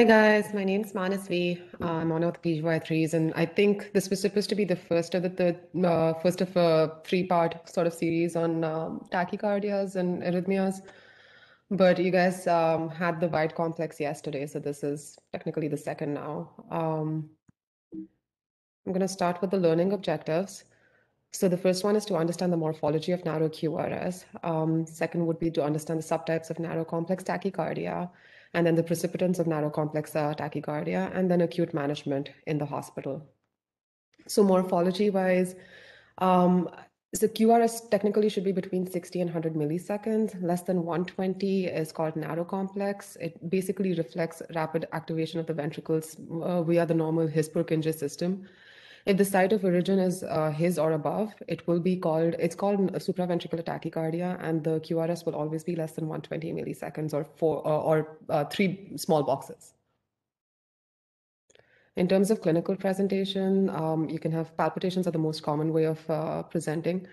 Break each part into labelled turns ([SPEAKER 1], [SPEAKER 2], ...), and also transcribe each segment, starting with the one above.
[SPEAKER 1] Hi guys, my name's Manasvi. Uh, I'm on the PGY3s, and I think this was supposed to be the first of the third, uh, first of a three-part sort of series on um, tachycardias and arrhythmias. But you guys um, had the wide complex yesterday, so this is technically the second now. Um, I'm going to start with the learning objectives. So the first one is to understand the morphology of narrow QRS. Um, second would be to understand the subtypes of narrow complex tachycardia and then the precipitants of narrow complex uh, tachycardia, and then acute management in the hospital. So morphology wise, um, so QRS technically should be between 60 and 100 milliseconds. Less than 120 is called narrow complex. It basically reflects rapid activation of the ventricles uh, via the normal His-Purkinje system. If the site of origin is uh, his or above, it will be called, it's called supraventricular tachycardia, and the QRS will always be less than 120 milliseconds or four uh, or uh, three small boxes. In terms of clinical presentation, um, you can have palpitations are the most common way of uh, presenting.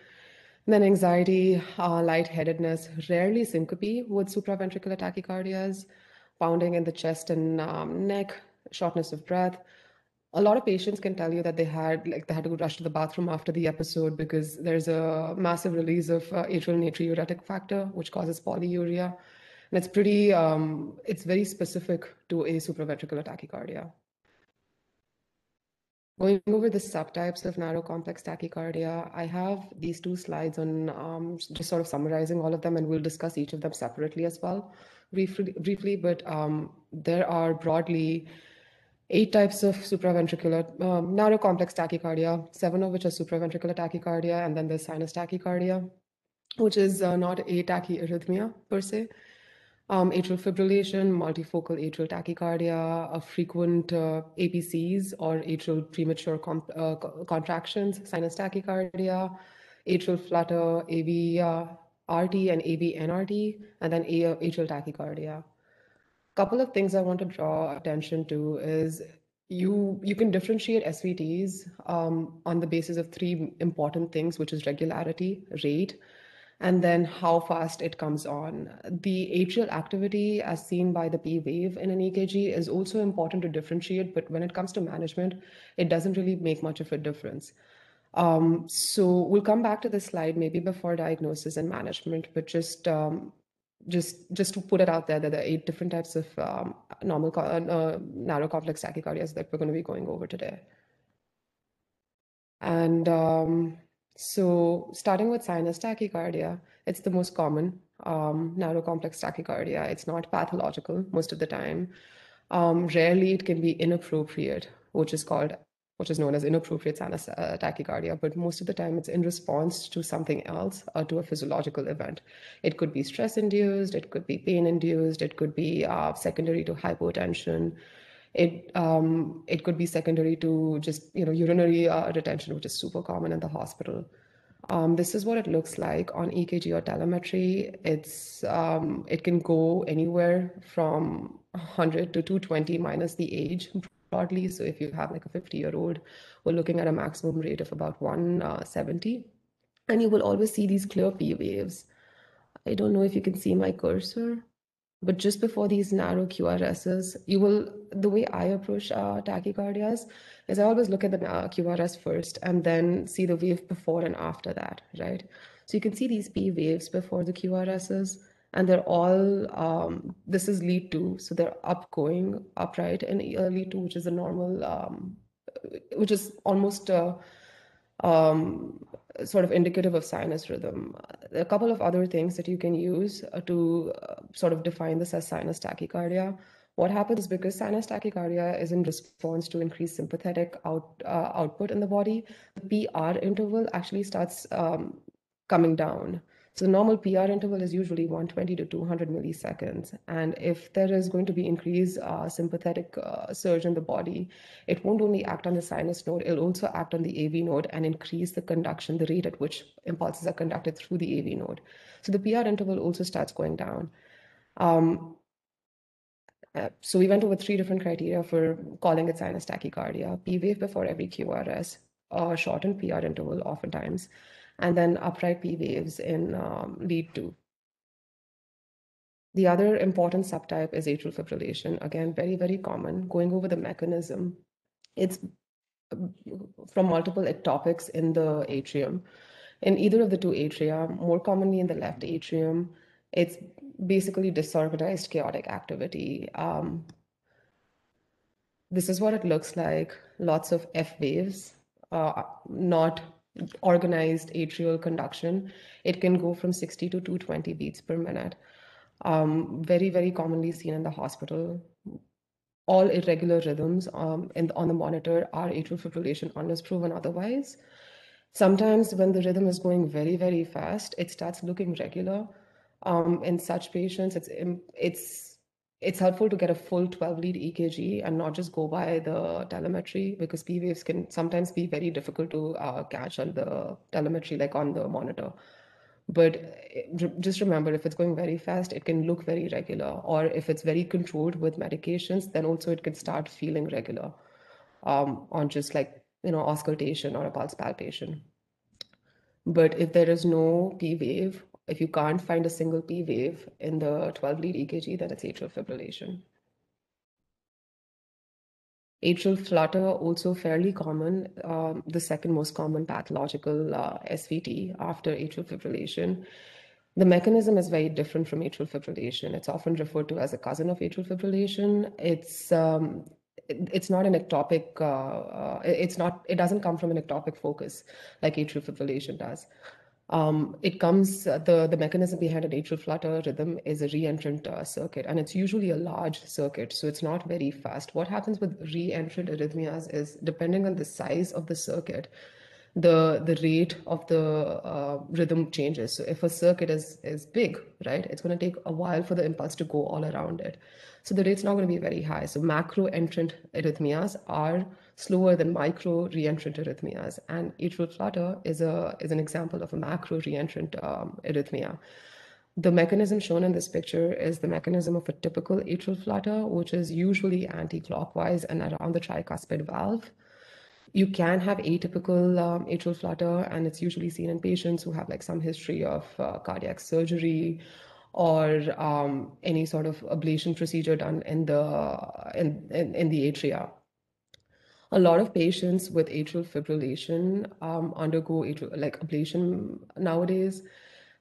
[SPEAKER 1] then anxiety, uh, lightheadedness, rarely syncope with supraventricular tachycardias, pounding in the chest and um, neck, shortness of breath, a lot of patients can tell you that they had like they had to go rush to the bathroom after the episode because there's a massive release of uh, atrial natriuretic factor which causes polyuria and it's pretty um, it's very specific to a supraventricular tachycardia Going over the subtypes of narrow complex tachycardia, I have these two slides on um, just sort of summarizing all of them, and we'll discuss each of them separately as well, briefly. briefly but um, there are broadly eight types of supraventricular um, narrow complex tachycardia, seven of which are supraventricular tachycardia, and then there's sinus tachycardia, which is uh, not a tachyarrhythmia per se. Um, atrial fibrillation, multifocal atrial tachycardia, frequent uh, APCs or atrial premature uh, contractions, sinus tachycardia, atrial flutter, AV uh, and AV NRT, and then atrial tachycardia couple of things I want to draw attention to is you you can differentiate SVTs um, on the basis of three important things, which is regularity, rate, and then how fast it comes on. The atrial activity as seen by the P wave in an EKG is also important to differentiate, but when it comes to management, it doesn't really make much of a difference. Um, so we'll come back to this slide maybe before diagnosis and management, but just um, just just to put it out there there are eight different types of um, normal uh, uh, narrow complex tachycardias that we're going to be going over today. And um, so starting with sinus tachycardia, it's the most common um, narrow complex tachycardia. It's not pathological most of the time. Um, rarely it can be inappropriate, which is called which is known as inappropriate uh, tachycardia, but most of the time it's in response to something else or to a physiological event. It could be stress induced, it could be pain induced, it could be uh, secondary to hypotension. It um, it could be secondary to just you know urinary uh, retention, which is super common in the hospital. Um, this is what it looks like on EKG or telemetry. It's um, it can go anywhere from 100 to 220 minus the age broadly. So if you have like a 50 year old, we're looking at a maximum rate of about 170. And you will always see these clear P waves. I don't know if you can see my cursor, but just before these narrow QRSs, you will, the way I approach uh, tachycardias is I always look at the uh, QRS first and then see the wave before and after that, right? So you can see these P waves before the QRSs and they're all um, this is lead two so they're up going upright and lead two which is a normal um, which is almost uh, um, sort of indicative of sinus rhythm. A couple of other things that you can use uh, to uh, sort of define this as sinus tachycardia. What happens is because sinus tachycardia is in response to increased sympathetic out, uh, output in the body the pr interval actually starts um, coming down so normal PR interval is usually 120 to 200 milliseconds. And if there is going to be increased uh, sympathetic uh, surge in the body, it won't only act on the sinus node, it'll also act on the AV node and increase the conduction, the rate at which impulses are conducted through the AV node. So the PR interval also starts going down. Um, uh, so we went over three different criteria for calling it sinus tachycardia, P wave before every QRS, a shortened PR interval oftentimes, and then upright P waves in um, lead two. The other important subtype is atrial fibrillation. Again, very, very common. Going over the mechanism, it's from multiple ectopics in the atrium. In either of the two atria, more commonly in the left atrium, it's basically disorganized chaotic activity. Um, this is what it looks like. Lots of F waves, uh, not organized atrial conduction. It can go from 60 to 220 beats per minute. Um, very, very commonly seen in the hospital. All irregular rhythms um, in, on the monitor are atrial fibrillation unless proven otherwise. Sometimes when the rhythm is going very, very fast, it starts looking regular. Um, in such patients, it's it's it's helpful to get a full 12 lead EKG and not just go by the telemetry because P waves can sometimes be very difficult to uh, catch on the telemetry, like on the monitor. But eh, just remember, if it's going very fast, it can look very regular. Or if it's very controlled with medications, then also it can start feeling regular um, on just like, you know, auscultation or a pulse palpation. But if there is no P wave if you can't find a single P wave in the 12 lead EKG, then it's atrial fibrillation. Atrial flutter, also fairly common, um, the second most common pathological uh, SVT after atrial fibrillation. The mechanism is very different from atrial fibrillation. It's often referred to as a cousin of atrial fibrillation. It's um, it's not an ectopic. Uh, uh, it's not. It doesn't come from an ectopic focus like atrial fibrillation does. Um, it comes, uh, the, the mechanism behind an atrial flutter rhythm is a reentrant uh, circuit, and it's usually a large circuit, so it's not very fast. What happens with reentrant arrhythmias is depending on the size of the circuit, the the rate of the uh, rhythm changes. So if a circuit is is big, right, it's going to take a while for the impulse to go all around it. So the rate's not going to be very high. So macro entrant arrhythmias are slower than micro reentrant arrhythmias, and atrial flutter is a is an example of a macro reentrant um, arrhythmia. The mechanism shown in this picture is the mechanism of a typical atrial flutter, which is usually anti-clockwise and around the tricuspid valve. You can have atypical um, atrial flutter, and it's usually seen in patients who have like some history of uh, cardiac surgery or um, any sort of ablation procedure done in the in, in, in the atria. A lot of patients with atrial fibrillation um, undergo atrial, like ablation nowadays,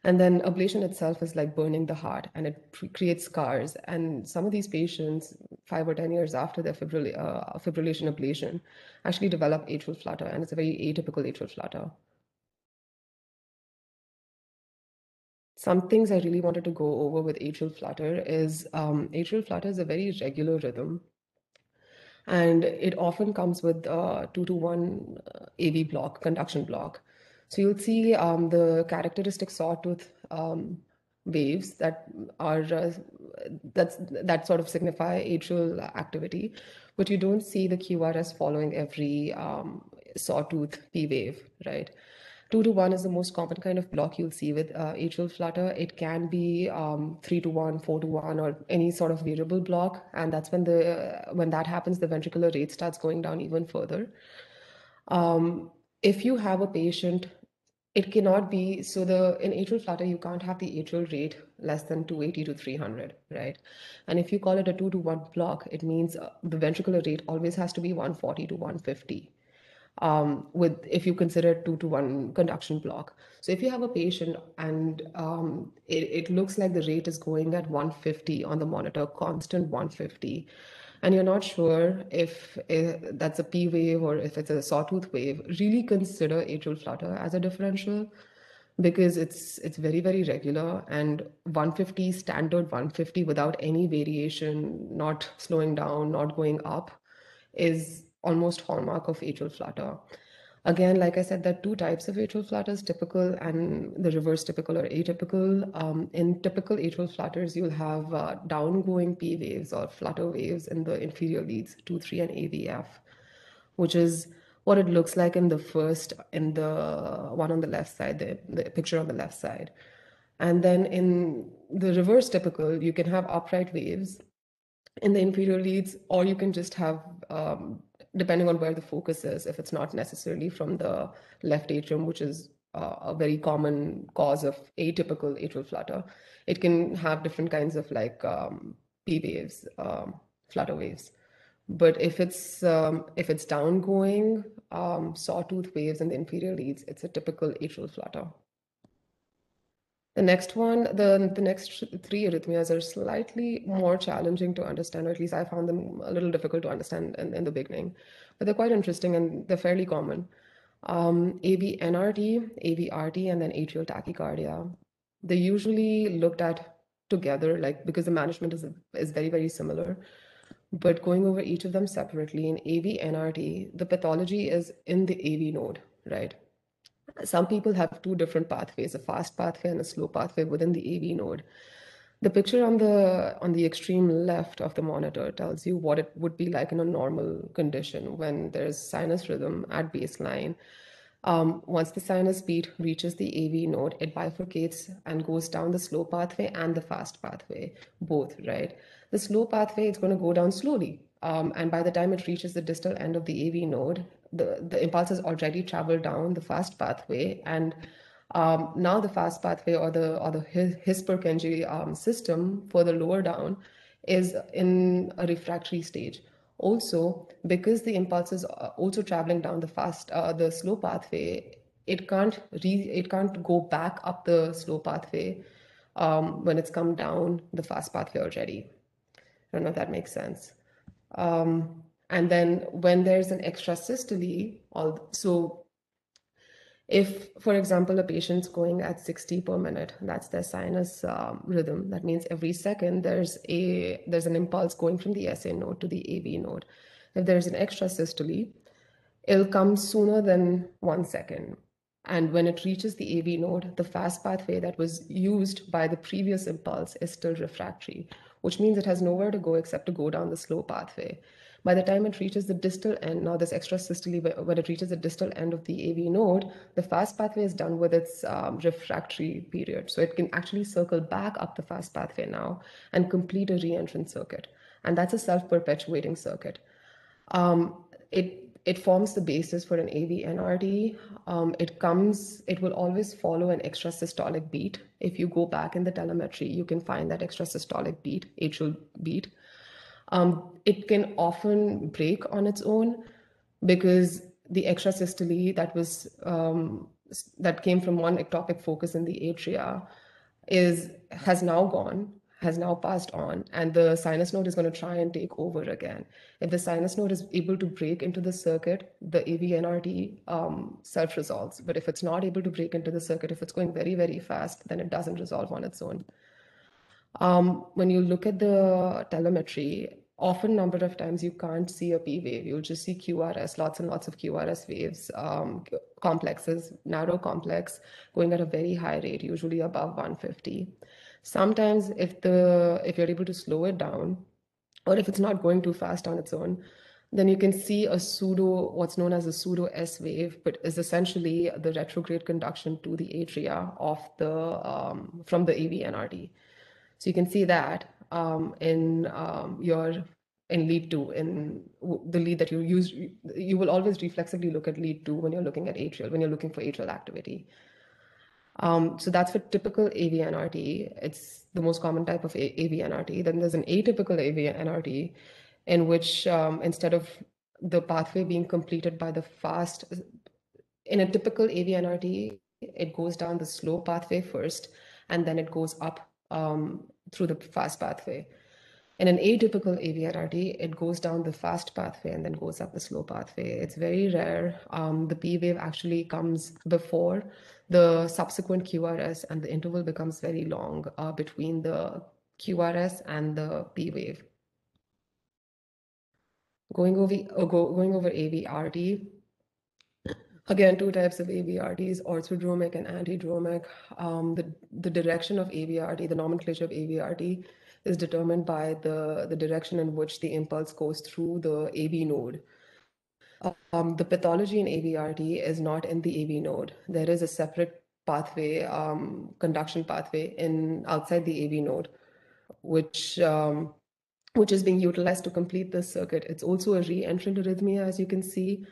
[SPEAKER 1] and then ablation itself is like burning the heart and it creates scars. And some of these patients, five or 10 years after their uh, fibrillation ablation, actually develop atrial flutter. And it's a very atypical atrial flutter. Some things I really wanted to go over with atrial flutter is um, atrial flutter is a very regular rhythm. And it often comes with a two to one uh, AV block, conduction block. So you'll see um, the characteristic sawtooth um, waves that are uh, that's that sort of signify atrial activity, but you don't see the QRS following every um, sawtooth P wave, right? Two to one is the most common kind of block you'll see with uh, atrial flutter. It can be um, three to one, four to one, or any sort of variable block, and that's when the when that happens, the ventricular rate starts going down even further. Um, if you have a patient it cannot be so the in atrial flutter you can't have the atrial rate less than 280 to 300 right and if you call it a 2 to 1 block it means uh, the ventricular rate always has to be 140 to 150 um, with if you consider 2 to 1 conduction block. So if you have a patient and um, it, it looks like the rate is going at 150 on the monitor constant 150 and you're not sure if, if that's a P wave or if it's a sawtooth wave, really consider atrial flutter as a differential because it's it's very very regular and 150 standard 150 without any variation not slowing down not going up is almost hallmark of atrial flutter Again, like I said, there are two types of atrial flutters, typical and the reverse typical or atypical. Um, in typical atrial flutters, you'll have uh, downgoing P waves or flutter waves in the inferior leads, 2, 3, and AVF, which is what it looks like in the first, in the one on the left side, the, the picture on the left side. And then in the reverse typical, you can have upright waves in the inferior leads, or you can just have um, depending on where the focus is, if it's not necessarily from the left atrium, which is uh, a very common cause of atypical atrial flutter, it can have different kinds of like um, P waves, um, flutter waves. But if it's um, if it's downgoing um, sawtooth waves in the inferior leads, it's a typical atrial flutter. The next one, the, the next three arrhythmias are slightly more challenging to understand, or at least I found them a little difficult to understand in, in the beginning, but they're quite interesting and they're fairly common. Um, AV-NRT, AV-RT, and then atrial tachycardia. They're usually looked at together, like because the management is, is very, very similar. But going over each of them separately, in AV-NRT, the pathology is in the AV node, right? Some people have two different pathways, a fast pathway and a slow pathway within the AV node. The picture on the on the extreme left of the monitor tells you what it would be like in a normal condition when there's sinus rhythm at baseline. Um, once the sinus beat reaches the AV node, it bifurcates and goes down the slow pathway and the fast pathway, both, right? The slow pathway is going to go down slowly. Um, and by the time it reaches the distal end of the AV node, the, the impulse has already traveled down the fast pathway and um, now the fast pathway or the or the His um, system further lower down is in a refractory stage. Also, because the impulse is uh, also traveling down the fast uh, the slow pathway, it can't re- it can't go back up the slow pathway um, when it's come down the fast pathway already. I don't know if that makes sense. Um, and then when there's an extra systole, all, so if, for example, a patient's going at 60 per minute, that's their sinus um, rhythm. That means every second there's a there's an impulse going from the SA node to the AV node. If there's an extra systole, it'll come sooner than one second. And when it reaches the AV node, the fast pathway that was used by the previous impulse is still refractory, which means it has nowhere to go except to go down the slow pathway. By the time it reaches the distal end, now this extra systole, when it reaches the distal end of the AV node, the fast pathway is done with its um, refractory period. So it can actually circle back up the fast pathway now and complete a reentrant circuit. And that's a self-perpetuating circuit. Um, it it forms the basis for an AV NRT. Um, it comes, it will always follow an extra systolic beat. If you go back in the telemetry, you can find that extra systolic beat, atrial beat. Um, it can often break on its own because the extra systole that was um, that came from one ectopic focus in the atria is has now gone has now passed on and the sinus node is going to try and take over again if the sinus node is able to break into the circuit the avnrt um, self resolves but if it's not able to break into the circuit if it's going very very fast then it doesn't resolve on its own um, when you look at the telemetry, often number of times you can't see a P wave. You'll just see QRS, lots and lots of QRS waves, um, complexes, narrow complex, going at a very high rate, usually above 150. Sometimes if the if you're able to slow it down, or if it's not going too fast on its own, then you can see a pseudo, what's known as a pseudo S wave, but is essentially the retrograde conduction to the atria of the um, from the AV NRT. So you can see that um, in um, your in lead two in the lead that you use you will always reflexively look at lead two when you're looking at atrial when you're looking for atrial activity um, so that's for typical AVNRT. It's the most common type of AVNRT. Then there's an atypical AVNRT in which um, instead of the pathway being completed by the fast, in a typical AVNRT, it goes down the slow pathway first, and then it goes up um, through the fast pathway. In an atypical AVNRT, it goes down the fast pathway and then goes up the slow pathway. It's very rare. Um, the P wave actually comes before the subsequent QRS, and the interval becomes very long uh, between the QRS and the P wave. Going over, uh, go, going over AVRT, Again, two types of AVRTs, orthodromic and antidromic. Um, the, the direction of AVRT, the nomenclature of AVRT, is determined by the, the direction in which the impulse goes through the AV node. Um, the pathology in AVRT is not in the AV node. There is a separate pathway, um, conduction pathway in outside the AV node, which um, which is being utilized to complete this circuit. It's also a re-entrant arrhythmia, as you can see.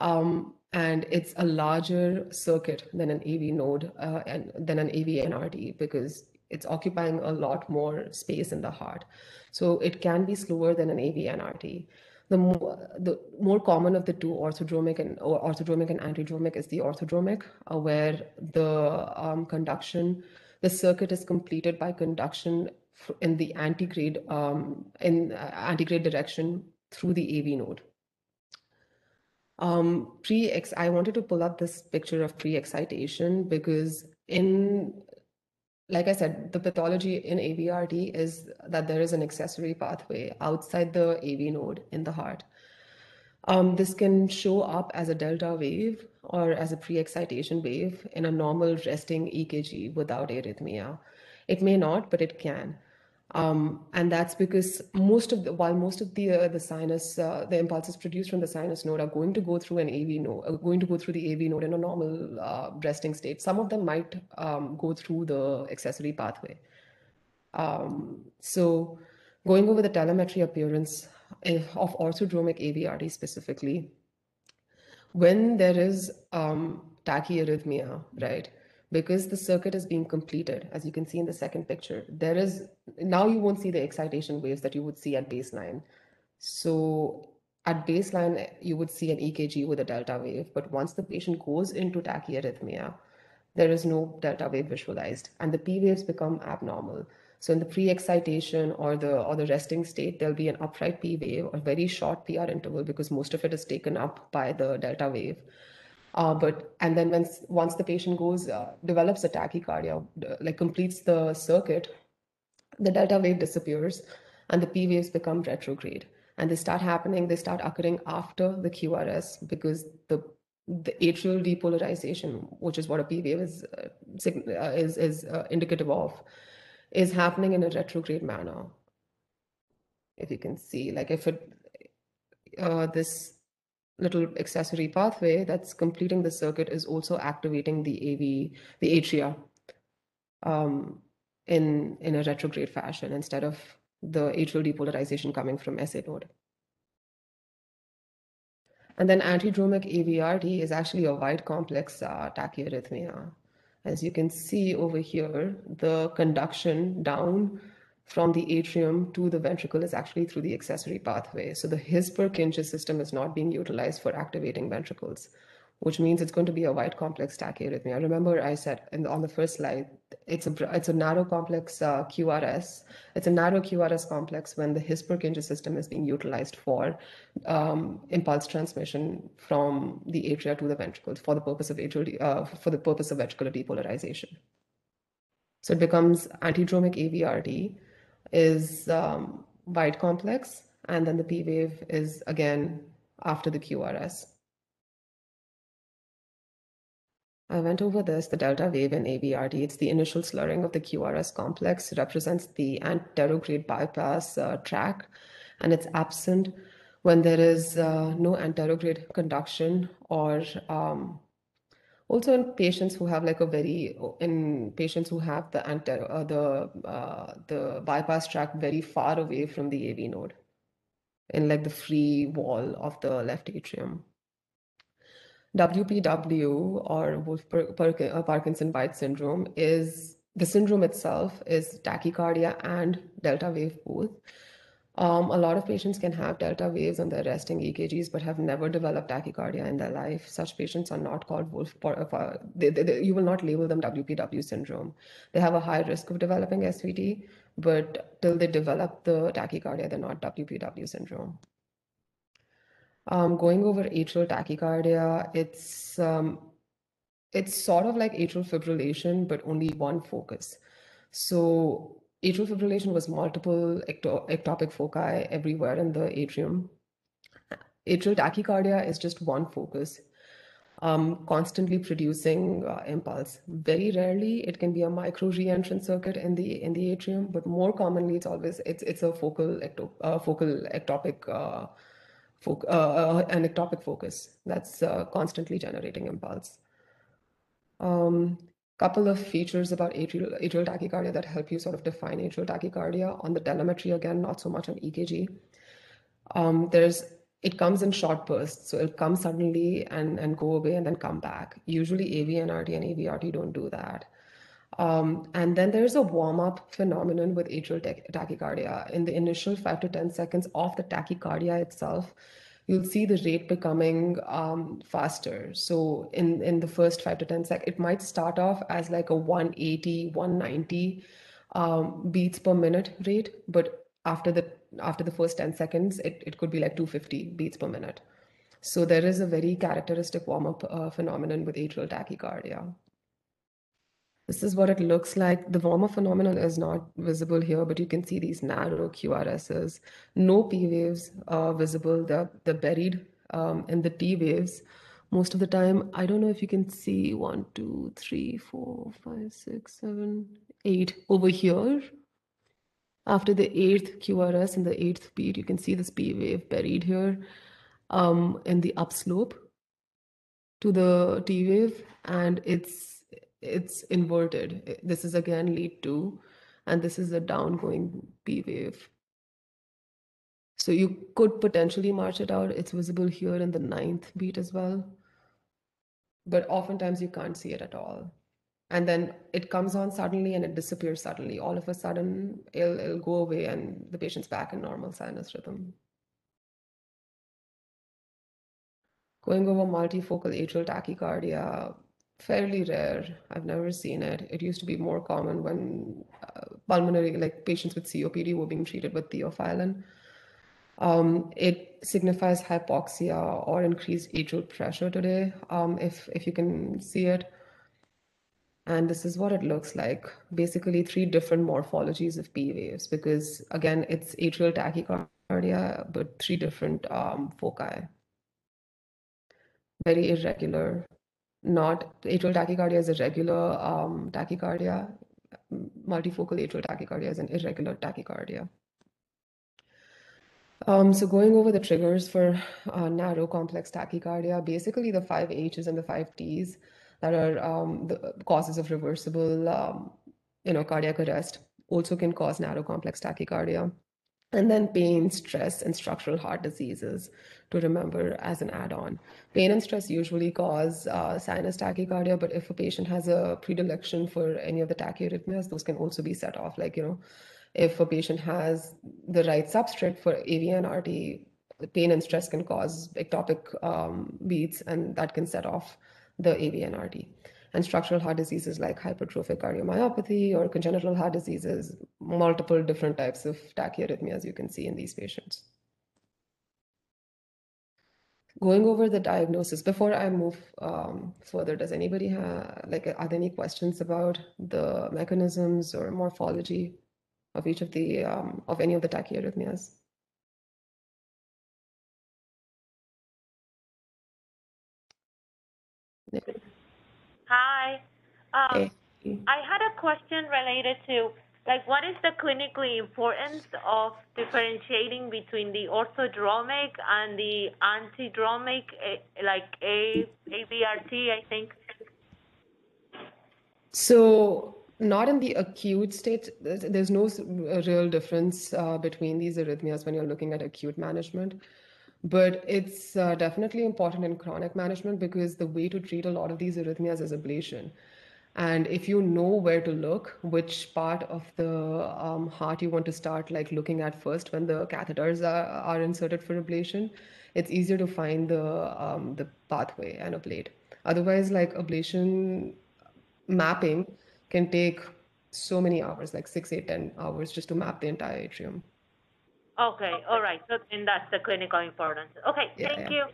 [SPEAKER 1] Um, and it's a larger circuit than an AV node uh, and than an AV NRT because it's occupying a lot more space in the heart. So it can be slower than an AV NRT. The more, the more common of the two, orthodromic and or orthodromic and antidromic, is the orthodromic, uh, where the um, conduction, the circuit is completed by conduction in the antegrade um, in uh, antegrade direction through the AV node. Um, pre-ex, I wanted to pull up this picture of pre-excitation because in, like I said, the pathology in AVRT is that there is an accessory pathway outside the AV node in the heart. Um, this can show up as a delta wave or as a pre-excitation wave in a normal resting EKG without arrhythmia. It may not, but it can. Um, and that's because most of the, while most of the uh, the sinus uh, the impulses produced from the sinus node are going to go through an AV node, uh, going to go through the AV node in a normal uh, resting state. Some of them might um, go through the accessory pathway. Um, so, going over the telemetry appearance eh, of orthodromic AVRT specifically, when there is um, tachyarrhythmia, right? Because the circuit is being completed, as you can see in the second picture, there is, now you won't see the excitation waves that you would see at baseline. So at baseline, you would see an EKG with a delta wave, but once the patient goes into tachyarrhythmia, there is no delta wave visualized and the P waves become abnormal. So in the pre-excitation or the or the resting state, there'll be an upright P wave or very short PR interval because most of it is taken up by the delta wave. Uh, but and then when once the patient goes uh, develops a tachycardia, like completes the circuit, the delta wave disappears, and the P waves become retrograde, and they start happening. They start occurring after the QRS because the the atrial depolarization, which is what a P wave is uh, uh is is uh, indicative of, is happening in a retrograde manner. If you can see, like if it uh, this little accessory pathway that's completing the circuit is also activating the AV, the atria, um, in in a retrograde fashion instead of the atrial depolarization coming from SA node. And then antidromic AVRT is actually a wide complex uh, tachyarrhythmia. As you can see over here, the conduction down from the atrium to the ventricle is actually through the accessory pathway. So the His Purkinje system is not being utilized for activating ventricles, which means it's going to be a wide complex tachyarrhythmia. Remember I said the, on the first slide, it's a, it's a narrow complex uh, QRS. It's a narrow QRS complex when the His Purkinje system is being utilized for um, impulse transmission from the atria to the ventricles for the purpose of atrial, uh, for the purpose of ventricular depolarization. So it becomes antidromic AVRT, is um, wide complex, and then the P wave is again after the QRS. I went over this, the delta wave in AVRT. It's the initial slurring of the QRS complex, it represents the anterograde bypass uh, tract, and it's absent when there is uh, no anterograde conduction or um, also in patients who have like a very in patients who have the anti uh, the uh, the bypass tract very far away from the AV node in like the free wall of the left atrium. WPW or Wolff uh, Parkinson White syndrome is the syndrome itself is tachycardia and delta wave both. Um, a lot of patients can have delta waves on their resting EKGs, but have never developed tachycardia in their life. Such patients are not called Wolff. Uh, they, they, you will not label them WPW syndrome. They have a high risk of developing SVT, but till they develop the tachycardia, they're not WPW syndrome. Um, going over atrial tachycardia, it's um, it's sort of like atrial fibrillation, but only one focus. So atrial fibrillation was multiple ecto ectopic foci everywhere in the atrium. Atrial tachycardia is just one focus, um, constantly producing uh, impulse. Very rarely it can be a micro reentrant circuit in the in the atrium, but more commonly it's always it's it's a focal ecto uh, focal ectopic uh, uh, uh, an ectopic focus that's uh, constantly generating impulse. Um, couple of features about atrial, atrial tachycardia that help you sort of define atrial tachycardia. On the telemetry again not so much on ekg um, there's it comes in short bursts. So it'll come suddenly and and go away and then come back. Usually avnrt and avrt don't do that. Um, and then there's a warm-up phenomenon with atrial tachycardia. In the initial five to 10 seconds of the tachycardia itself, you'll see the rate becoming um, faster. So in, in the first five to 10 seconds, it might start off as like a 180, 190 um, beats per minute rate, but after the after the first 10 seconds, it, it could be like 250 beats per minute. So there is a very characteristic warm-up uh, phenomenon with atrial tachycardia. This is what it looks like. The warm-up phenomenon is not visible here, but you can see these narrow QRSs. No P waves are visible. They're, they're buried um, in the T waves most of the time. I don't know if you can see one, two, three, four, five, six, seven, eight over here. After the eighth QRS and the eighth beat, you can see this P wave buried here um, in the upslope to the T wave, and it's it's inverted. This is again lead two, and this is a downgoing P wave. So you could potentially march it out. It's visible here in the ninth beat as well. But oftentimes you can't see it at all. And then it comes on suddenly and it disappears suddenly. All of a sudden, it'll, it'll go away and the patient's back in normal sinus rhythm. Going over multifocal atrial tachycardia, fairly rare. I've never seen it. It used to be more common when uh, pulmonary, like patients with COPD, were being treated with theophylline. Um, it signifies hypoxia or increased atrial pressure today, um, if if you can see it. And this is what it looks like. Basically, three different morphologies of P waves, because again, it's atrial tachycardia, but three different um, foci. Very irregular not atrial tachycardia is a regular um, tachycardia. Multifocal atrial tachycardia is an irregular tachycardia. Um, so going over the triggers for uh, narrow complex tachycardia, basically the five H's and the five T's that are um, the causes of reversible, um, you know, cardiac arrest also can cause narrow complex tachycardia. And then pain, stress, and structural heart diseases to remember as an add-on. Pain and stress usually cause uh, sinus tachycardia, but if a patient has a predilection for any of the tachyarrhythmias, those can also be set off. Like, you know, if a patient has the right substrate for AV NRT, pain and stress can cause ectopic um, beats, and that can set off the AV and structural heart diseases like hypertrophic cardiomyopathy or congenital heart diseases, multiple different types of tachyarrhythmias you can see in these patients. Going over the diagnosis, before I move um, further, does anybody have, like, are there any questions about the mechanisms or morphology of each of the, um, of any of the tachyarrhythmias?
[SPEAKER 2] Hi. Um, hey. I had a question related to like what is the clinically importance of differentiating between the orthodromic and the antidromic, eh, like A, AVRT, I think?
[SPEAKER 1] So not in the acute state. There's no real difference uh, between these arrhythmias when you're looking at acute management. But it's uh, definitely important in chronic management because the way to treat a lot of these arrhythmias is ablation. And if you know where to look, which part of the um, heart you want to start like looking at first when the catheters are, are inserted for ablation, it's easier to find the um, the pathway and ablate. Otherwise, like ablation mapping can take so many hours, like six, eight, ten hours just to map the entire atrium.
[SPEAKER 2] Okay, all right. So then that's the clinical importance. Okay, yeah, thank yeah. you.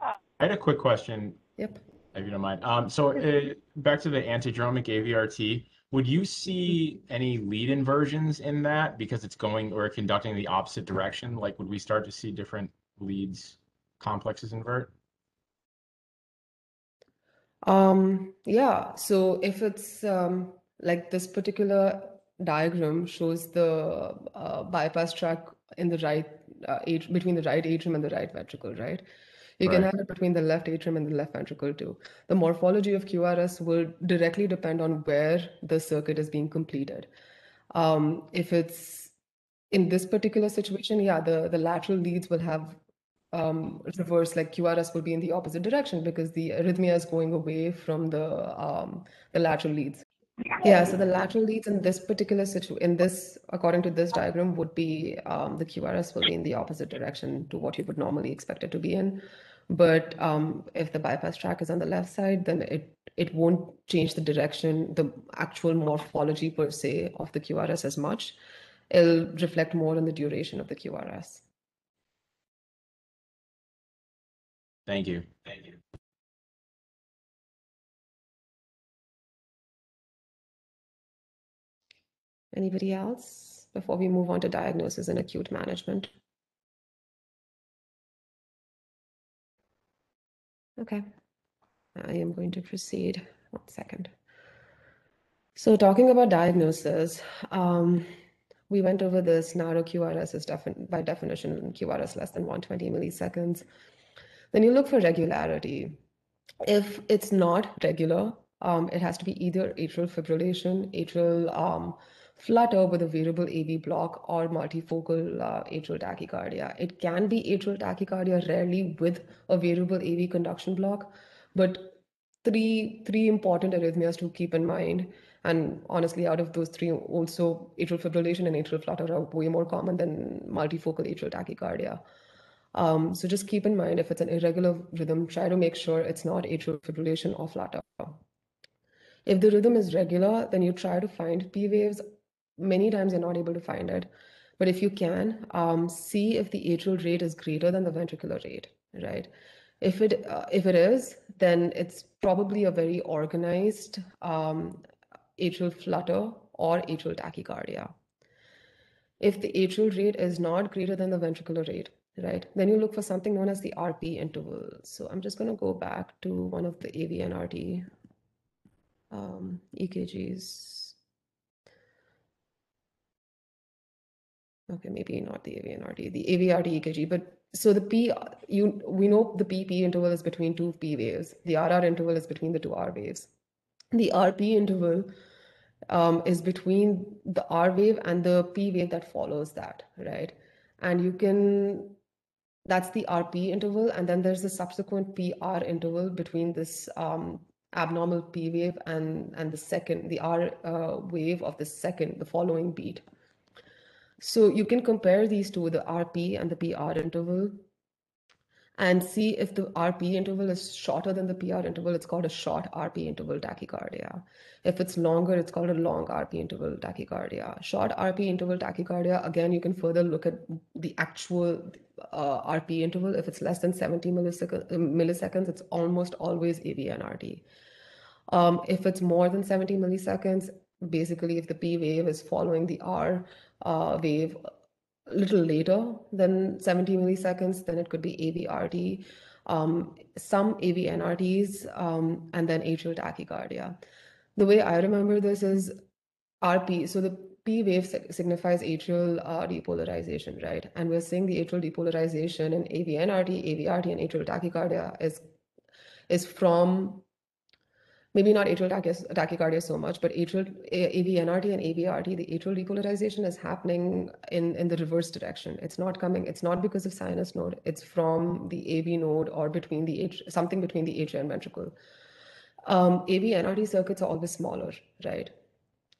[SPEAKER 3] I had a quick question.
[SPEAKER 1] Yep.
[SPEAKER 3] If you don't mind. Um, so uh, back to the antidromic AVRT, would you see any lead inversions in that because it's going or conducting the opposite direction? Like, would we start to see different leads complexes invert?
[SPEAKER 1] Um, yeah. So if it's um, like this particular diagram shows the uh, bypass tract in the right uh, between the right atrium and the right ventricle, right? You right. can have it between the left atrium and the left ventricle too. The morphology of QRS will directly depend on where the circuit is being completed. Um, if it's in this particular situation, yeah, the, the lateral leads will have um, reverse, like QRS will be in the opposite direction because the arrhythmia is going away from the um, the lateral leads. Yeah, so the lateral leads in this particular situation, in this, according to this diagram, would be um, the QRS will be in the opposite direction to what you would normally expect it to be in. But um, if the bypass tract is on the left side, then it it won't change the direction, the actual morphology per se of the QRS as much. It'll reflect more on the duration of the QRS.
[SPEAKER 3] Thank you. Thank you.
[SPEAKER 1] Anybody else before we move on to diagnosis and acute management? Okay, I am going to proceed. One second. So talking about diagnosis, um, we went over this narrow QRS is defin by definition QRS less than 120 milliseconds. Then you look for regularity. If it's not regular, um, it has to be either atrial fibrillation, atrial um, flutter with a variable AV block or multifocal uh, atrial tachycardia. It can be atrial tachycardia rarely with a variable AV conduction block, but three three important arrhythmias to keep in mind. And honestly, out of those three, also atrial fibrillation and atrial flutter are way more common than multifocal atrial tachycardia. Um, so just keep in mind if it's an irregular rhythm, try to make sure it's not atrial fibrillation or flutter. If the rhythm is regular, then you try to find P waves many times you're not able to find it. But if you can, um, see if the atrial rate is greater than the ventricular rate, right? If it uh, if it is, then it's probably a very organized um, atrial flutter or atrial tachycardia. If the atrial rate is not greater than the ventricular rate, right, then you look for something known as the RP interval. So I'm just going to go back to one of the AVNRT um, EKGs. Okay, maybe not the AVNRT, the AVRT EKG, but so the P, you we know the PP interval is between two P waves. The RR interval is between the two R waves. The RP interval um, is between the R wave and the P wave that follows that, right? And you can, that's the RP interval, and then there's the subsequent PR interval between this um, abnormal P wave and and the second, the R uh, wave of the second, the following beat. So you can compare these two, the RP and the PR interval, and see if the RP interval is shorter than the PR interval, it's called a short RP interval tachycardia. If it's longer, it's called a long RP interval tachycardia. Short RP interval tachycardia, again, you can further look at the actual uh, RP interval. If it's less than 70 milliseconds, it's almost always AVNRT. Um, if it's more than 70 milliseconds, basically if the P wave is following the R uh, wave a little later than 70 milliseconds, then it could be AVRT, um, some AVNRTs, um, and then atrial tachycardia. The way I remember this is RP. So the P wave signifies atrial uh, depolarization, right? And we're seeing the atrial depolarization in AVNRT, AVRT, and atrial tachycardia is is from maybe not atrial tachycardia so much, but atrial AVNRT and AVRT, the atrial depolarization is happening in, in the reverse direction. It's not coming, it's not because of sinus node, it's from the AV node or between the H, something between the atria and ventricle. Um, AV circuits are always smaller, right?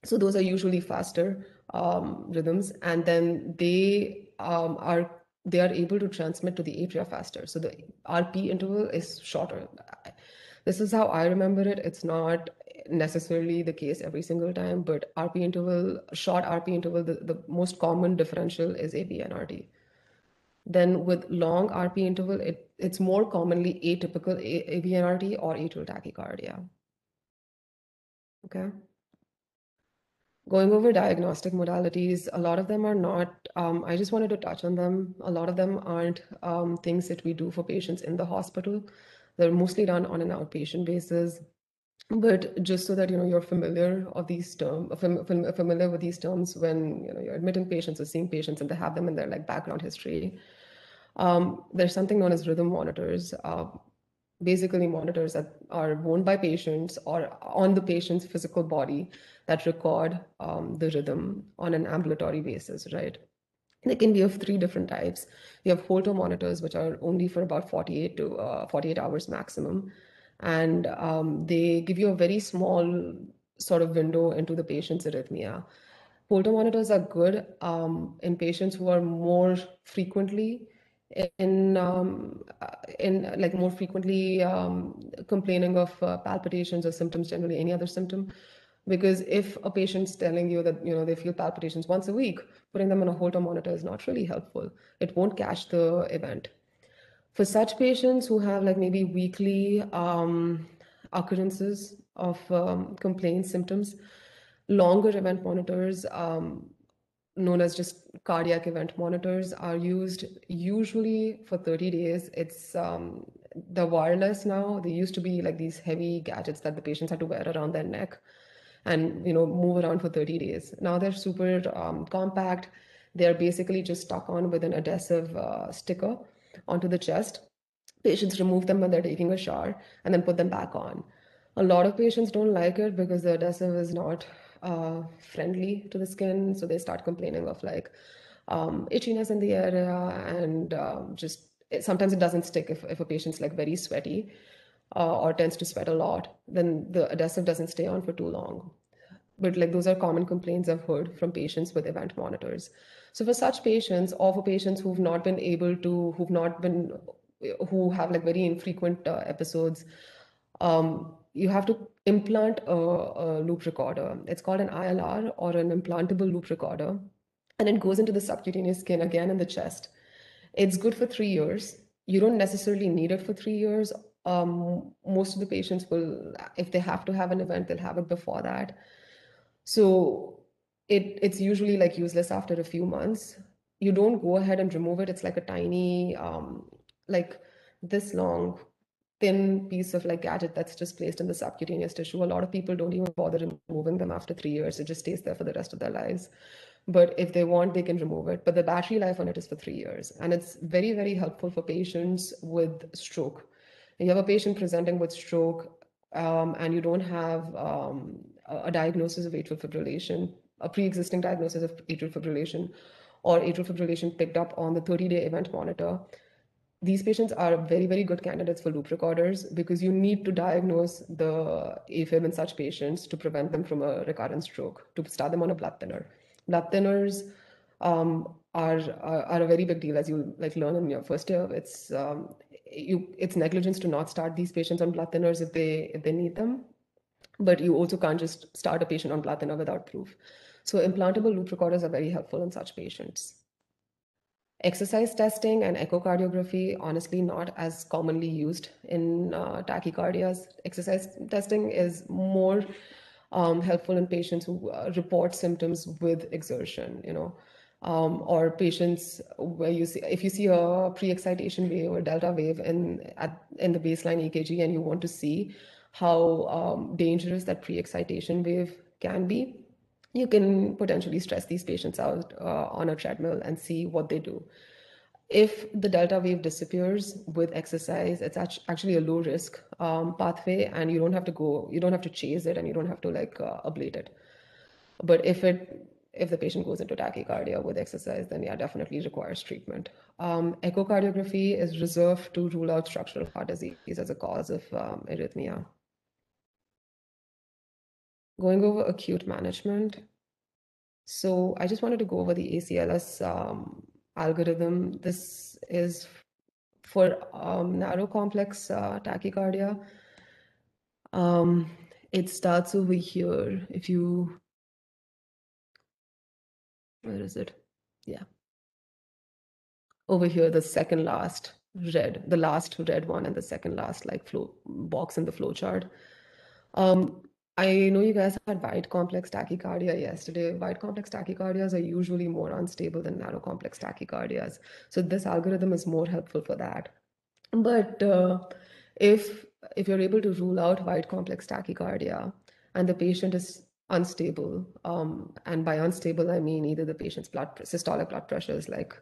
[SPEAKER 1] So those are usually faster um, rhythms, and then they um, are they are able to transmit to the atria faster. So the RP interval is shorter this is how I remember it. It's not necessarily the case every single time, but RP interval, short RP interval, the, the most common differential is AVNRT. Then with long RP interval, it, it's more commonly atypical AVNRT or atrial tachycardia. Okay. Going over diagnostic modalities, a lot of them are not, um, I just wanted to touch on them. A lot of them aren't um, things that we do for patients in the hospital. They're mostly done on an outpatient basis. But just so that you know you're familiar of these terms, familiar with these terms when you know you're admitting patients or seeing patients and they have them in their like background history. Um, there's something known as rhythm monitors. Uh, basically monitors that are worn by patients or on the patient's physical body that record um, the rhythm on an ambulatory basis, right? They can be of three different types. You have Holter monitors, which are only for about 48 to uh, 48 hours maximum. And um, they give you a very small sort of window into the patient's arrhythmia. Holter monitors are good um, in patients who are more frequently in um, in like more frequently um, complaining of uh, palpitations or symptoms generally any other symptom because if a patient's telling you that you know they feel palpitations once a week putting them on a holter monitor is not really helpful it won't catch the event for such patients who have like maybe weekly um, occurrences of um, complaints symptoms longer event monitors um, known as just cardiac event monitors are used usually for 30 days. It's um, the wireless now. They used to be like these heavy gadgets that the patients had to wear around their neck and you know move around for 30 days. Now they're super um, compact. They're basically just stuck on with an adhesive uh, sticker onto the chest. Patients remove them when they're taking a shower and then put them back on. A lot of patients don't like it because the adhesive is not uh, friendly to the skin. So they start complaining of like um, itchiness in the area and uh, just it, sometimes it doesn't stick if, if a patient's like very sweaty uh, or tends to sweat a lot, then the adhesive doesn't stay on for too long. But like those are common complaints I've heard from patients with event monitors. So for such patients or for patients who've not been able to, who've not been, who have like very infrequent uh, episodes, um, you have to implant a, a, loop recorder. It's called an ILR or an implantable loop recorder. And it goes into the subcutaneous skin again in the chest. It's good for three years. You don't necessarily need it for three years. Um, most of the patients will, if they have to have an event, they'll have it before that. So it, it's usually like useless after a few months. You don't go ahead and remove it. It's like a tiny, um, like this long thin piece of like gadget that's just placed in the subcutaneous tissue. A lot of people don't even bother removing them after three years. It just stays there for the rest of their lives. But if they want, they can remove it. But the battery life on it is for three years. And it's very, very helpful for patients with stroke. You have a patient presenting with stroke um, and you don't have um, a diagnosis of atrial fibrillation, a pre-existing diagnosis of atrial fibrillation, or atrial fibrillation picked up on the 30-day event monitor, these patients are very, very good candidates for loop recorders because you need to diagnose the AFib in such patients to prevent them from a recurrent stroke, to start them on a blood thinner. Blood thinners um, are, are, are a very big deal, as you like learn in your first year. It's um, you it's negligence to not start these patients on blood thinners if they if they need them, but you also can't just start a patient on blood thinner without proof. So implantable loop recorders are very helpful in such patients. Exercise testing and echocardiography, honestly, not as commonly used in uh, tachycardias. Exercise testing is more um, helpful in patients who uh, report symptoms with exertion, you know, um, or patients where you see, if you see a pre-excitation wave or delta wave in, at, in the baseline EKG and you want to see how um, dangerous that pre-excitation wave can be, you can potentially stress these patients out uh, on a treadmill and see what they do. If the delta wave disappears with exercise, it's actually a low risk um, pathway, and you don't have to go, you don't have to chase it, and you don't have to like uh, ablate it. But if it if the patient goes into tachycardia with exercise, then yeah, definitely requires treatment. Um, echocardiography is reserved to rule out structural heart disease as a cause of um, arrhythmia. Going over acute management. So I just wanted to go over the ACLS um, algorithm. This is for um, narrow complex uh, tachycardia. Um, it starts over here. If you, where is it? Yeah. Over here, the second last red, the last red one and the second last like flow box in the flow chart. Um, I know you guys had wide complex tachycardia yesterday. Wide complex tachycardias are usually more unstable than narrow complex tachycardias. So this algorithm is more helpful for that. But uh, if if you're able to rule out wide complex tachycardia and the patient is unstable, um, and by unstable I mean either the patient's blood systolic blood pressure is like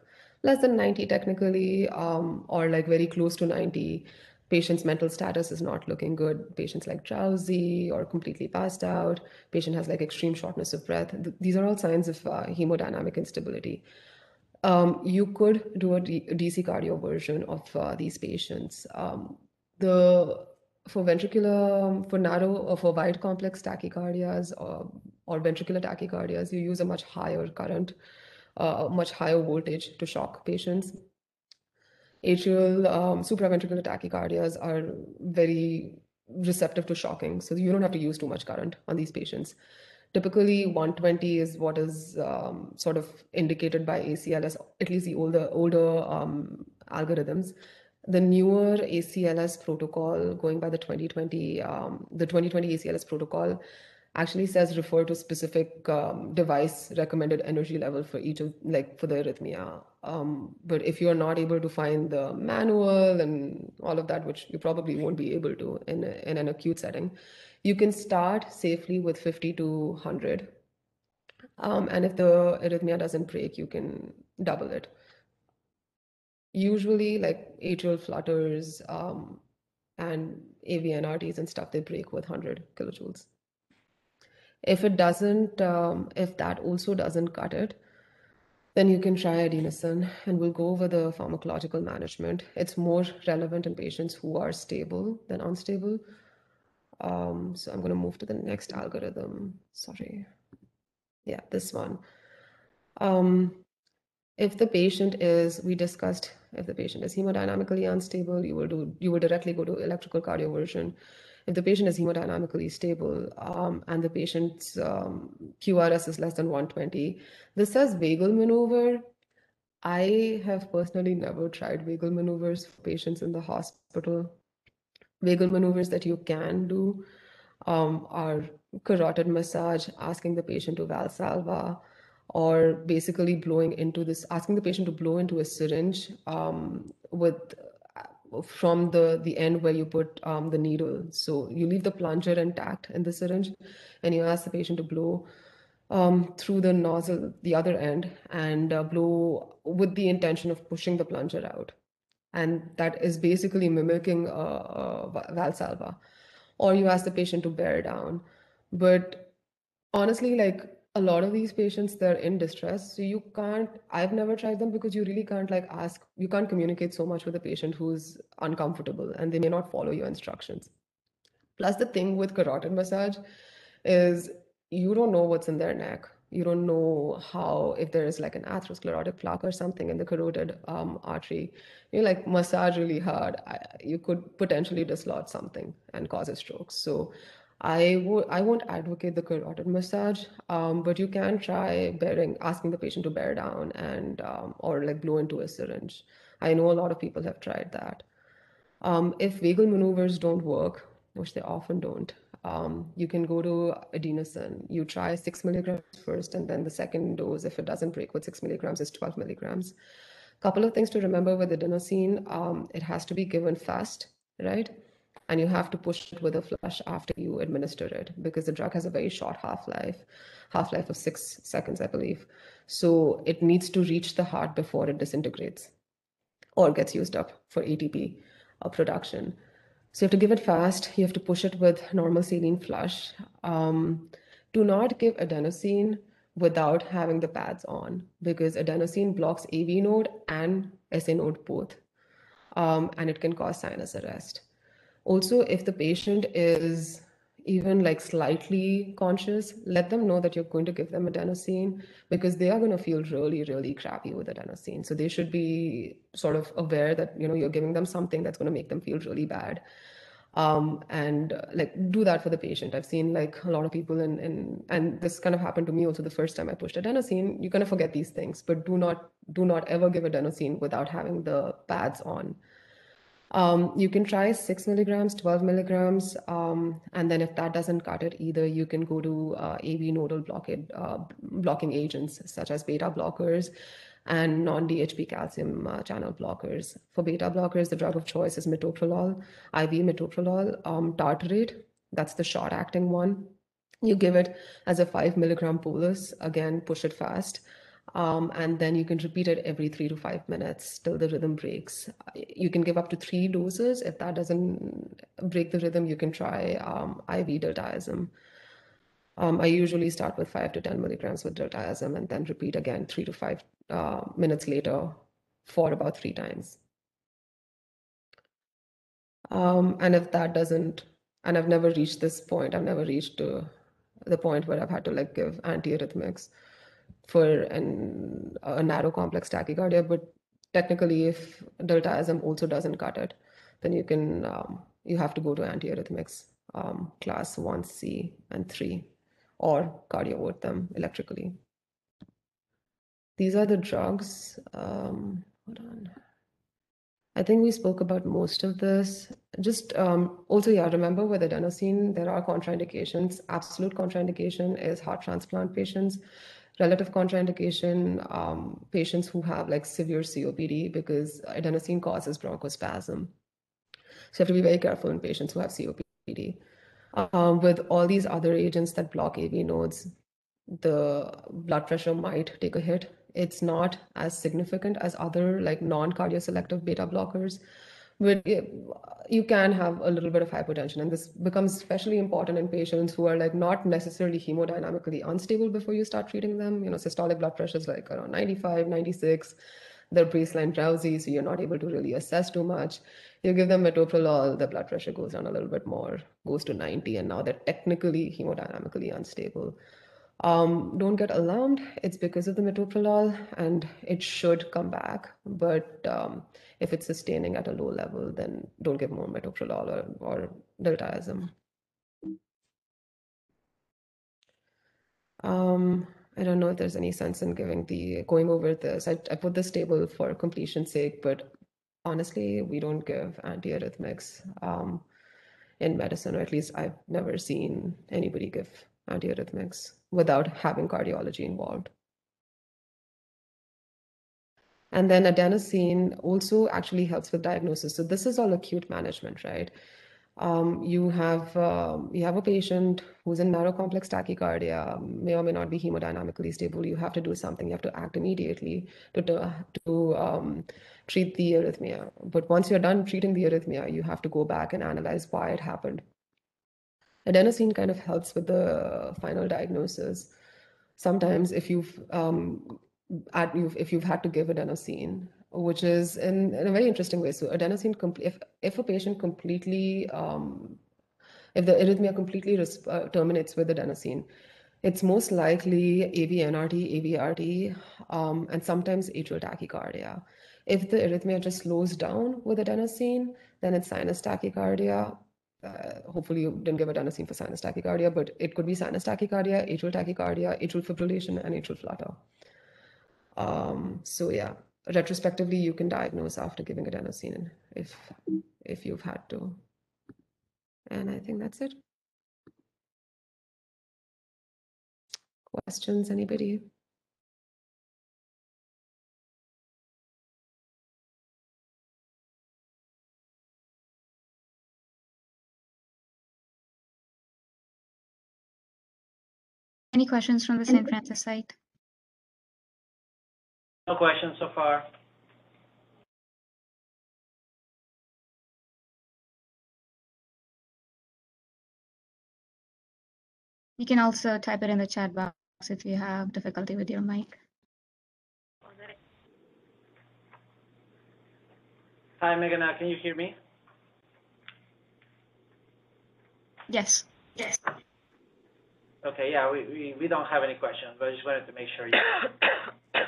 [SPEAKER 1] less than 90 technically, um, or like very close to 90, patient's mental status is not looking good. Patient's like drowsy or completely passed out. Patient has like extreme shortness of breath. These are all signs of uh, hemodynamic instability. Um, you could do a DC cardioversion of uh, these patients. Um, the for ventricular, for narrow or for wide complex tachycardias or, or ventricular tachycardias, you use a much higher current, uh, much higher voltage to shock patients. Atrial um, supraventricular tachycardias are very receptive to shocking, so you don't have to use too much current on these patients. Typically, 120 is what is um, sort of indicated by ACLS, at least the older older um, algorithms the newer ACLS protocol, going by the 2020, um, the 2020 ACLS protocol, actually says refer to specific um, device recommended energy level for each of like for the arrhythmia. Um, but if you're not able to find the manual and all of that, which you probably won't be able to in, in an acute setting, you can start safely with 50 to 100. Um, and if the arrhythmia doesn't break, you can double it usually like atrial flutters um, and AVNRTs and stuff, they break with 100 kilojoules. If it doesn't, um, if that also doesn't cut it, then you can try adenosine and we'll go over the pharmacological management. It's more relevant in patients who are stable than unstable. Um, so I'm going to move to the next algorithm. Sorry. Yeah, this one. Um, if the patient is, we discussed, if the patient is hemodynamically unstable, you will do, you will directly go to electrical cardioversion. If the patient is hemodynamically stable um, and the patient's um, QRS is less than 120, this says vagal maneuver. I have personally never tried vagal maneuvers for patients in the hospital. Vagal maneuvers that you can do um, are carotid massage, asking the patient to valsalva, or basically blowing into this, asking the patient to blow into a syringe um, with uh, from the the end where you put um, the needle. So you leave the plunger intact in the syringe, and you ask the patient to blow um, through the nozzle, the other end, and uh, blow with the intention of pushing the plunger out. And that is basically mimicking a, a valsalva. Or you ask the patient to bear down. But honestly, like a lot of these patients they're in distress. So you can't i've never tried them because you really can't like ask you can't communicate so much with a patient who's uncomfortable and they may not follow your instructions. Plus the thing with carotid massage is you don't know what's in their neck. You don't know how if there is like an atherosclerotic plaque or something in the carotid um, artery. You like massage really hard. I, you could potentially dislodge something and cause a stroke. So I would I won't advocate the carotid massage, um, but you can try bearing asking the patient to bear down and um, or like blow into a syringe. I know a lot of people have tried that. Um, if vagal maneuvers don't work, which they often don't, um, you can go to adenosine. You try six milligrams first, and then the second dose, if it doesn't break with six milligrams, is 12 milligrams. Couple of things to remember with adenosine: um, it has to be given fast, right? And you have to push it with a flush after you administer it because the drug has a very short half-life half-life of six seconds i believe. So it needs to reach the heart before it disintegrates or gets used up for atp uh, production. So you have to give it fast. You have to push it with normal saline flush. Um, do not give adenosine without having the pads on because adenosine blocks av node and sa node both. Um, and it can cause sinus arrest also, if the patient is even like slightly conscious, let them know that you're going to give them adenosine because they are going to feel really, really crappy with adenosine. So they should be sort of aware that you know you're giving them something that's going to make them feel really bad. Um, and uh, like do that for the patient. I've seen like a lot of people in, in and this kind of happened to me also the first time I pushed adenosine. You're gonna forget these things, but do not do not ever give adenosine without having the pads on. Um, you can try six milligrams, 12 milligrams, um, and then if that doesn't cut it either, you can go to uh, AV nodal blockade, uh, blocking agents such as beta blockers and non-DHP calcium uh, channel blockers. For beta blockers, the drug of choice is metoprolol, IV metoprolol, um, tartrate, that's the short-acting one. You give it as a five milligram bolus, again, push it fast. Um, and then you can repeat it every three to five minutes till the rhythm breaks. You can give up to three doses. If that doesn't break the rhythm, you can try um, IV diltiazem. Um, I usually start with five to 10 milligrams with diltiazem and then repeat again three to five uh, minutes later for about three times. Um, and if that doesn't, and I've never reached this point, I've never reached to the point where I've had to like give antiarrhythmics for an, a narrow complex tachycardia. But technically, if diltiazem also doesn't cut it, then you can um, you have to go to antiarrhythmics um, class 1C and 3 or cardiovert them electrically. These are the drugs. Um, hold on. I think we spoke about most of this. Just um, also, yeah, remember with adenosine, there are contraindications. Absolute contraindication is heart transplant patients. Relative contraindication, um, patients who have like severe COPD because adenosine causes bronchospasm. So you have to be very careful in patients who have COPD. Um, with all these other agents that block AV nodes, the blood pressure might take a hit. It's not as significant as other like non-cardioselective beta blockers, but eh, you can have a little bit of hypotension. And this becomes especially important in patients who are like not necessarily hemodynamically unstable before you start treating them. You know, systolic blood pressure is like around 95, 96 they're baseline drowsy, so you're not able to really assess too much. You give them metoprolol, the blood pressure goes down a little bit more, goes to 90, and now they're technically hemodynamically unstable. Um, don't get alarmed. It's because of the metoprolol, and it should come back. But um, if it's sustaining at a low level, then don't give more metoprolol or, or diltiazem. Um, I don't know if there's any sense in giving the going over this. I, I put this table for completion's sake, but honestly, we don't give antiarrhythmics um, in medicine, or at least I've never seen anybody give antiarrhythmics without having cardiology involved. And then adenosine also actually helps with diagnosis. So this is all acute management, right? um, you have um, you have a patient who's in narrow complex tachycardia, may or may not be hemodynamically stable. You have to do something. You have to act immediately to to, to um, treat the arrhythmia. But once you're done treating the arrhythmia, you have to go back and analyze why it happened. Adenosine kind of helps with the final diagnosis. Sometimes, if you've um, if you've had to give adenosine, which is in, in a very interesting way. So adenosine, if, if a patient completely, um, if the arrhythmia completely uh, terminates with adenosine, it's most likely AVNRT, AVRT, um, and sometimes atrial tachycardia. If the arrhythmia just slows down with adenosine, then it's sinus tachycardia. Uh, hopefully you didn't give adenosine for sinus tachycardia, but it could be sinus tachycardia, atrial tachycardia, atrial fibrillation, and atrial flutter. Um, so yeah, retrospectively you can diagnose after giving adenosine if if you've had to. And i think that's it. Questions anybody
[SPEAKER 4] Any questions from the St. Francis site?
[SPEAKER 5] No questions so far.
[SPEAKER 4] You can also type it in the chat box if you have difficulty with your mic.
[SPEAKER 5] Hi, Meghana, can you hear me?
[SPEAKER 4] Yes.
[SPEAKER 5] Yes. Okay, yeah, we, we, we don't have any questions, but I just wanted to make sure you.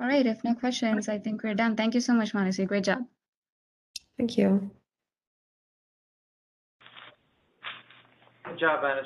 [SPEAKER 4] All right, if no questions, I think we're done. Thank you so much, Manasi. Great job.
[SPEAKER 1] thank you
[SPEAKER 5] Good job, Anna.